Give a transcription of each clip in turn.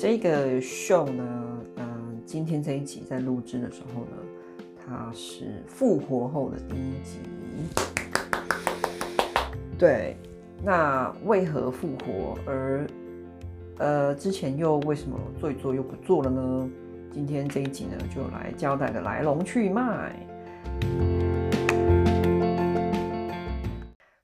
这个 show 呢，嗯，今天这一集在录制的时候呢，它是复活后的第一集。对，那为何复活？而呃，之前又为什么做一做又不做了呢？今天这一集呢，就来交代个来龙去脉。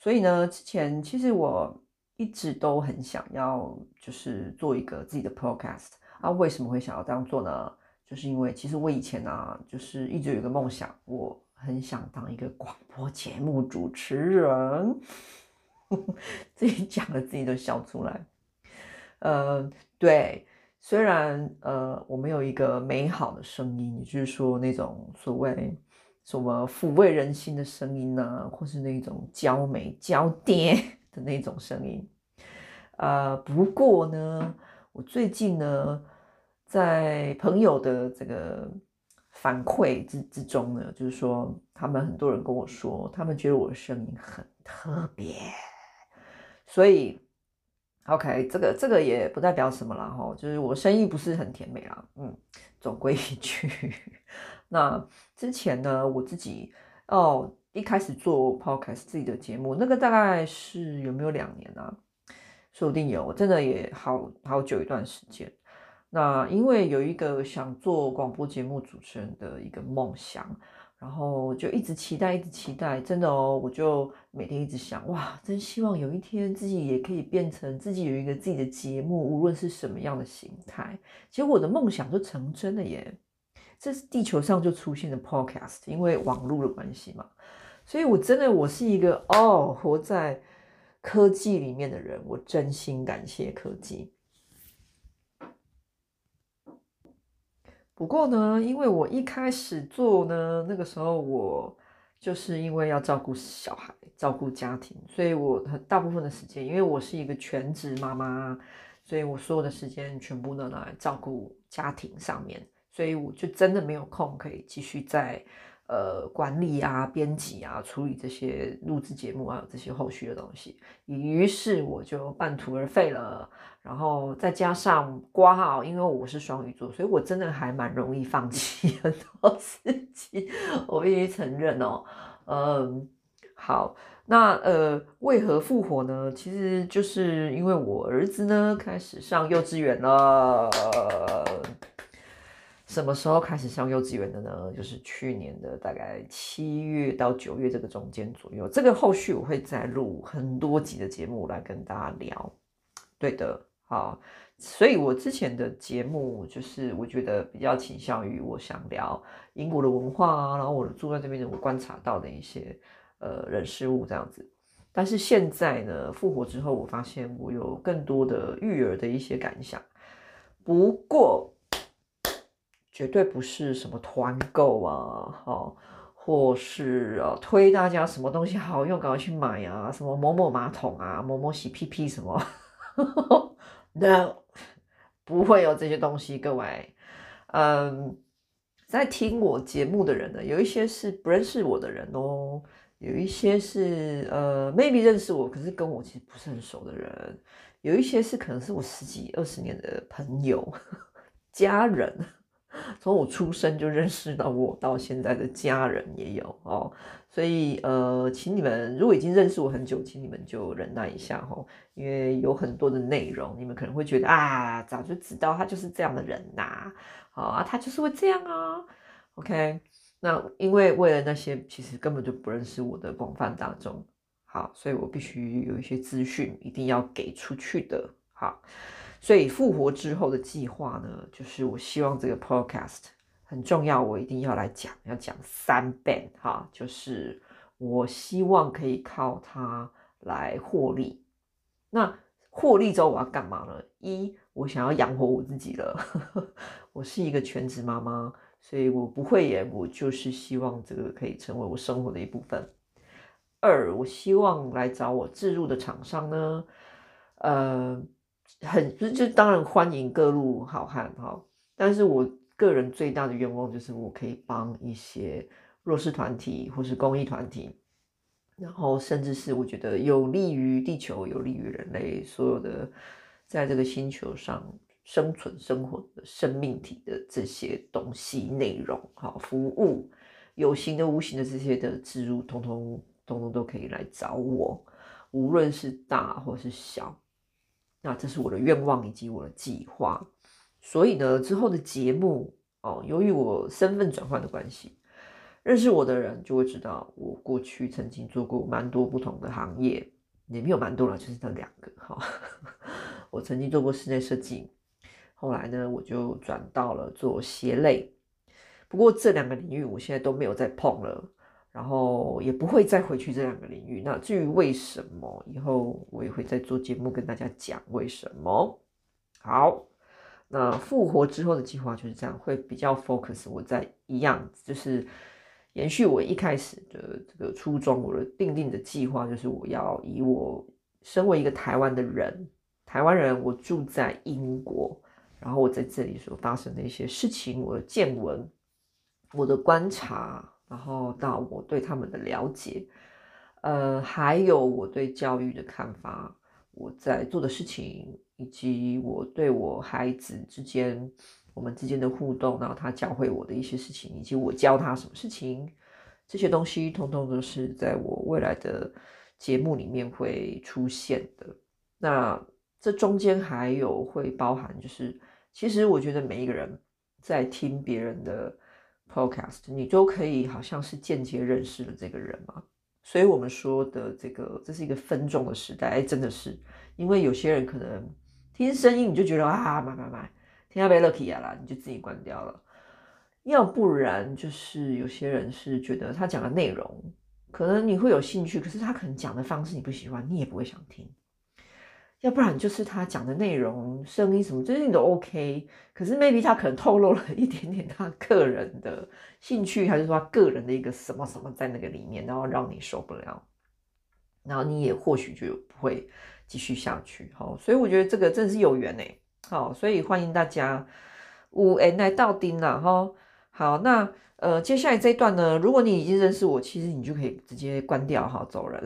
所以呢，之前其实我一直都很想要，就是做一个自己的 podcast 啊。为什么会想要这样做呢？就是因为其实我以前啊，就是一直有一个梦想，我很想当一个广播节目主持人。自己讲了，自己都笑出来。呃，对，虽然呃，我没有一个美好的声音，就是说那种所谓。什么抚慰人心的声音呢？或是那种娇美娇嗲的那种声音。呃，不过呢，我最近呢，在朋友的这个反馈之之中呢，就是说，他们很多人跟我说，他们觉得我的声音很特别。所以，OK，这个这个也不代表什么啦哈，就是我声音不是很甜美啦，嗯，总归一句。那之前呢，我自己哦，一开始做 podcast 自己的节目，那个大概是有没有两年啊？说不定有，真的也好好久一段时间。那因为有一个想做广播节目主持人的一个梦想，然后就一直期待，一直期待，真的哦，我就每天一直想，哇，真希望有一天自己也可以变成自己有一个自己的节目，无论是什么样的形态。结果我的梦想就成真了耶！这是地球上就出现的 podcast，因为网络的关系嘛，所以我真的我是一个哦，活在科技里面的人，我真心感谢科技。不过呢，因为我一开始做呢，那个时候我就是因为要照顾小孩、照顾家庭，所以我大部分的时间，因为我是一个全职妈妈，所以我所有的时间全部都拿来照顾家庭上面。所以我就真的没有空可以继续在呃管理啊、编辑啊、处理这些录制节目啊、这些后续的东西，于是我就半途而废了。然后再加上挂号，因为我是双鱼座，所以我真的还蛮容易放弃很多事情，我必须承认哦。嗯，好，那呃，为何复活呢？其实就是因为我儿子呢开始上幼稚园了。什么时候开始上幼稚园的呢？就是去年的大概七月到九月这个中间左右。这个后续我会再录很多集的节目来跟大家聊。对的，好，所以我之前的节目就是我觉得比较倾向于我想聊英国的文化啊，然后我住在这边的我观察到的一些呃人事物这样子。但是现在呢，复活之后，我发现我有更多的育儿的一些感想。不过。绝对不是什么团购啊，好，或是啊推大家什么东西好用，赶快去买啊，什么某某马桶啊，某某洗屁屁什么，no，不会有这些东西，各位。嗯，在听我节目的人呢，有一些是不认识我的人哦，有一些是呃 maybe 认识我，可是跟我其实不是很熟的人，有一些是可能是我十几二十年的朋友、家人。从我出生就认识到我到现在的家人也有哦，所以呃，请你们如果已经认识我很久，请你们就忍耐一下哦，因为有很多的内容，你们可能会觉得啊，早就知道他就是这样的人呐，好啊，他就是会这样啊，OK，那因为为了那些其实根本就不认识我的广泛大众，好，所以我必须有一些资讯一定要给出去的，好。所以复活之后的计划呢，就是我希望这个 podcast 很重要，我一定要来讲，要讲三遍哈，就是我希望可以靠它来获利。那获利之后我要干嘛呢？一，我想要养活我自己了，我是一个全职妈妈，所以我不会演，我就是希望这个可以成为我生活的一部分。二，我希望来找我置入的厂商呢，呃。很就就当然欢迎各路好汉哈，但是我个人最大的愿望就是我可以帮一些弱势团体或是公益团体，然后甚至是我觉得有利于地球、有利于人类所有的在这个星球上生存生活的生命体的这些东西内容，好服务，有形的无形的这些的植入，通通通通都可以来找我，无论是大或是小，那这是我的愿望以及我的计划。所以呢，之后的节目哦，由于我身份转换的关系，认识我的人就会知道，我过去曾经做过蛮多不同的行业，也没有蛮多了，就是这两个哈。我曾经做过室内设计。后来呢，我就转到了做鞋类。不过这两个领域我现在都没有再碰了，然后也不会再回去这两个领域。那至于为什么，以后我也会再做节目跟大家讲为什么。好，那复活之后的计划就是这样，会比较 focus 我在一样，就是延续我一开始的这个初衷，我的定定的计划就是我要以我身为一个台湾的人，台湾人，我住在英国。然后我在这里所发生的一些事情，我的见闻，我的观察，然后到我对他们的了解，呃，还有我对教育的看法，我在做的事情，以及我对我孩子之间我们之间的互动，然后他教会我的一些事情，以及我教他什么事情，这些东西通通都是在我未来的节目里面会出现的。那这中间还有会包含就是。其实我觉得每一个人在听别人的 podcast，你都可以好像是间接认识了这个人嘛。所以我们说的这个，这是一个分众的时代，哎，真的是，因为有些人可能听声音你就觉得啊，买买买，听到贝乐 y 啦，你就自己关掉了。要不然就是有些人是觉得他讲的内容，可能你会有兴趣，可是他可能讲的方式你不喜欢，你也不会想听。要不然就是他讲的内容、声音什么，这些你都 OK。可是 maybe 他可能透露了一点点他个人的兴趣，还是说他个人的一个什么什么在那个里面，然后让你受不了，然后你也或许就不会继续下去。好，所以我觉得这个真是有缘哎。好，所以欢迎大家五 N 来到丁了哈。好，那呃接下来这一段呢，如果你已经认识我，其实你就可以直接关掉哈，走人。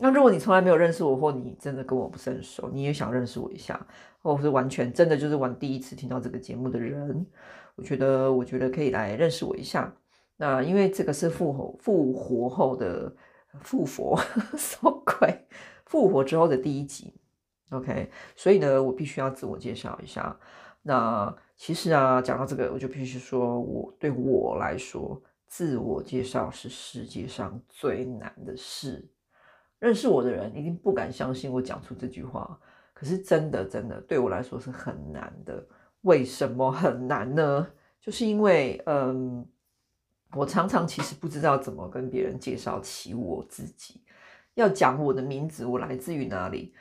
那如果你从来没有认识我，或你真的跟我不是很熟，你也想认识我一下，或是完全真的就是玩第一次听到这个节目的人，我觉得我觉得可以来认识我一下。那因为这个是复活复活后的复活，什么鬼？复活之后的第一集，OK？所以呢，我必须要自我介绍一下。那其实啊，讲到这个，我就必须说，我对我来说，自我介绍是世界上最难的事。认识我的人一定不敢相信我讲出这句话，可是真的真的对我来说是很难的。为什么很难呢？就是因为，嗯，我常常其实不知道怎么跟别人介绍起我自己。要讲我的名字，我来自于哪里，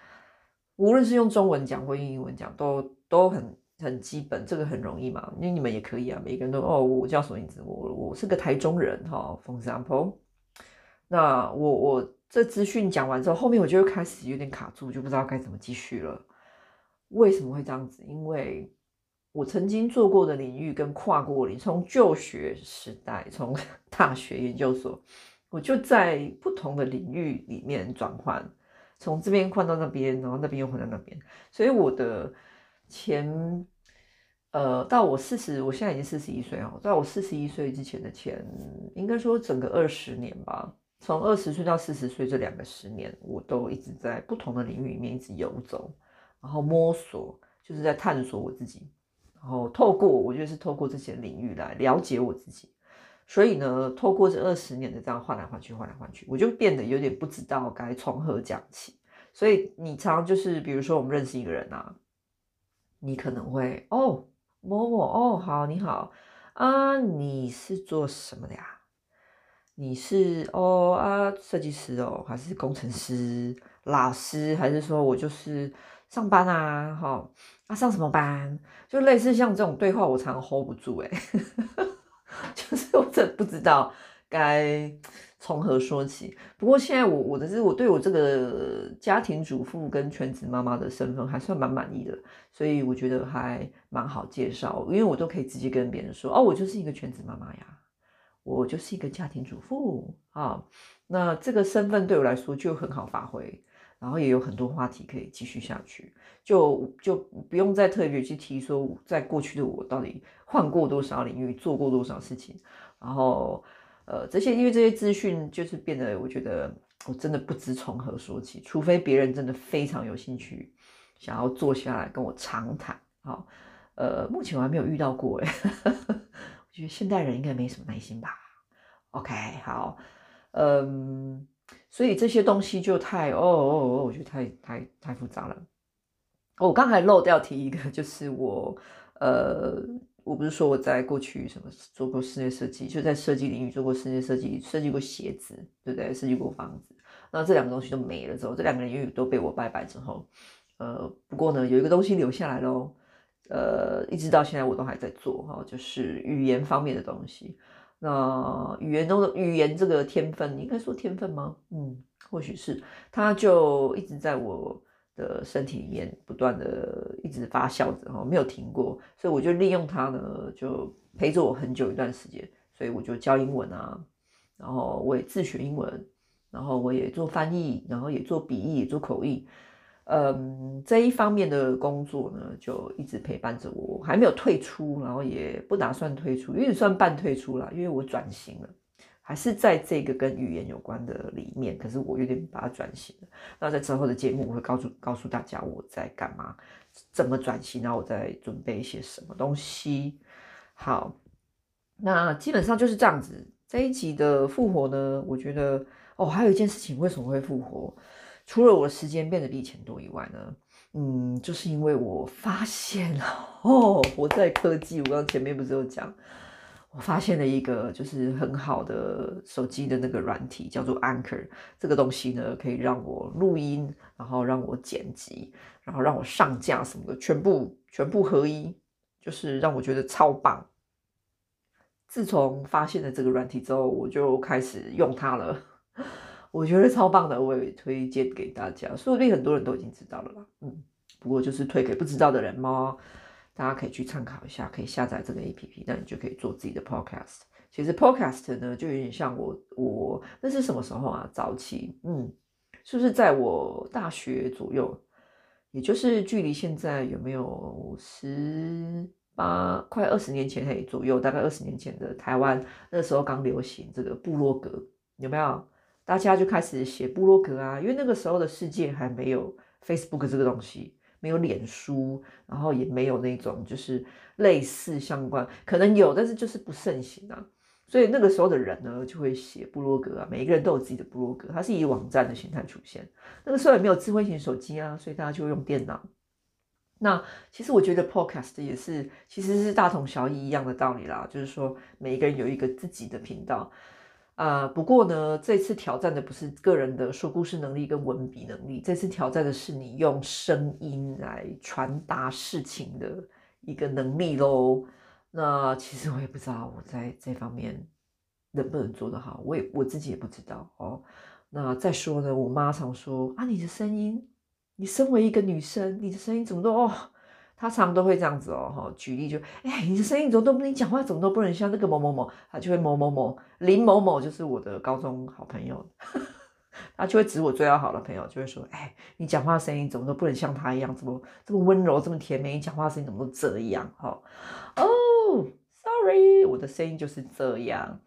无论是用中文讲或用英文讲，都都很很基本，这个很容易嘛。因为你们也可以啊，每个人都哦，我叫什么名字？我我是个台中人哈，for example。那我我。这资讯讲完之后，后面我就开始有点卡住，就不知道该怎么继续了。为什么会这样子？因为我曾经做过的领域跟跨过领，从就学时代，从 大学研究所，我就在不同的领域里面转换，从这边换到那边，然后那边又换到那边。所以我的前，呃，到我四十，我现在已经四十一岁哦，在我四十一岁之前的前，应该说整个二十年吧。从二十岁到四十岁这两个十年，我都一直在不同的领域里面一直游走，然后摸索，就是在探索我自己，然后透过我觉得是透过这些领域来了解我自己。所以呢，透过这二十年的这样换来换去，换来换去，我就变得有点不知道该从何讲起。所以你常常就是，比如说我们认识一个人啊，你可能会哦，某某哦，好，你好啊，你是做什么的呀？你是哦啊，设计师哦，还是工程师、老师，还是说我就是上班啊？哈啊，上什么班？就类似像这种对话，我常常 hold 不住哎，就是我真不知道该从何说起。不过现在我我的是我对我这个家庭主妇跟全职妈妈的身份还算蛮满意的，所以我觉得还蛮好介绍，因为我都可以直接跟别人说哦，我就是一个全职妈妈呀。我就是一个家庭主妇啊，那这个身份对我来说就很好发挥。然后也有很多话题可以继续下去，就就不用再特别去提说，在过去的我到底换过多少领域，做过多少事情，然后呃这些因为这些资讯就是变得，我觉得我真的不知从何说起，除非别人真的非常有兴趣，想要坐下来跟我长谈。好，呃，目前我还没有遇到过哎，觉得现代人应该没什么耐心吧。OK，好，嗯。所以这些东西就太哦哦哦，我觉得太太太复杂了。我刚才漏掉提一个，就是我呃，我不是说我在过去什么做过室内设计，就在设计领域做过室内设计，设计过鞋子，对不对？设计过房子。那这两个东西都没了之后，这两个领域都被我拜拜之后，呃，不过呢，有一个东西留下来喽，呃，一直到现在我都还在做哈，就是语言方面的东西。那语言中的语言这个天分，应该说天分吗？嗯，或许是，它就一直在我的身体里面不断的一直发酵着哈，没有停过，所以我就利用它呢，就陪着我很久一段时间，所以我就教英文啊，然后我也自学英文，然后我也做翻译，然后也做笔译，也做口译。嗯，这一方面的工作呢，就一直陪伴着我，还没有退出，然后也不打算退出，因为算半退出了，因为我转型了，还是在这个跟语言有关的里面，可是我有点把它转型了。那在之后的节目，我会告诉告诉大家我在干嘛，怎么转型，然后我在准备一些什么东西。好，那基本上就是这样子。这一集的复活呢，我觉得哦，还有一件事情，为什么会复活？除了我的时间变得比以前多以外呢，嗯，就是因为我发现哦，我在科技，我刚刚前面不是有讲，我发现了一个就是很好的手机的那个软体，叫做 Anchor。这个东西呢，可以让我录音，然后让我剪辑，然后让我上架什么的，全部全部合一，就是让我觉得超棒。自从发现了这个软体之后，我就开始用它了。我觉得超棒的，我也推荐给大家。说不定很多人都已经知道了啦，嗯，不过就是推给不知道的人嘛。大家可以去参考一下，可以下载这个 APP，那你就可以做自己的 Podcast。其实 Podcast 呢，就有点像我我那是什么时候啊？早期，嗯，是不是在我大学左右？也就是距离现在有没有十八快二十年前嘿左右？大概二十年前的台湾，那时候刚流行这个部落格，有没有？大家就开始写部落格啊，因为那个时候的世界还没有 Facebook 这个东西，没有脸书，然后也没有那种就是类似相关，可能有，但是就是不盛行啊。所以那个时候的人呢，就会写部落格啊，每一个人都有自己的部落格，它是以网站的形态出现。那个时候也没有智慧型手机啊，所以大家就会用电脑。那其实我觉得 Podcast 也是，其实是大同小异一样的道理啦，就是说每一个人有一个自己的频道。啊、呃，不过呢，这次挑战的不是个人的说故事能力跟文笔能力，这次挑战的是你用声音来传达事情的一个能力喽。那其实我也不知道我在这方面能不能做得好，我也我自己也不知道哦。那再说呢，我妈常说啊，你的声音，你身为一个女生，你的声音怎么都哦。他常都会这样子哦，哈，举例就，哎，你的声音怎么都不能讲话，怎么都不能像那个某某某，他就会某某某林某某，就是我的高中好朋友，他就会指我最要好的朋友，就会说，哎，你讲话声音怎么都不能像他一样，怎么这么温柔，这么甜美，你讲话声音怎么都这样，哈，哦，sorry，我的声音就是这样，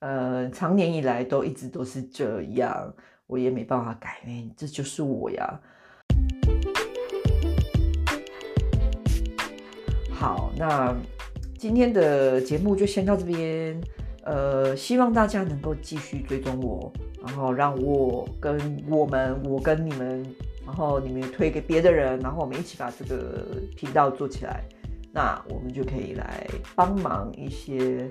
呃，长年以来都一直都是这样，我也没办法改变，这就是我呀。好，那今天的节目就先到这边。呃，希望大家能够继续追踪我，然后让我跟我们，我跟你们，然后你们推给别的人，然后我们一起把这个频道做起来。那我们就可以来帮忙一些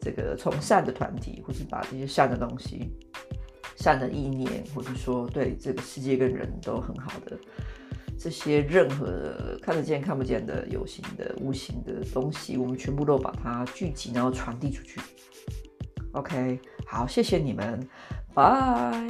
这个从善的团体，或是把这些善的东西、善的意念，或者说对这个世界跟人都很好的。这些任何看得见、看不见的、有形的、无形的东西，我们全部都把它聚集，然后传递出去。OK，好，谢谢你们，拜。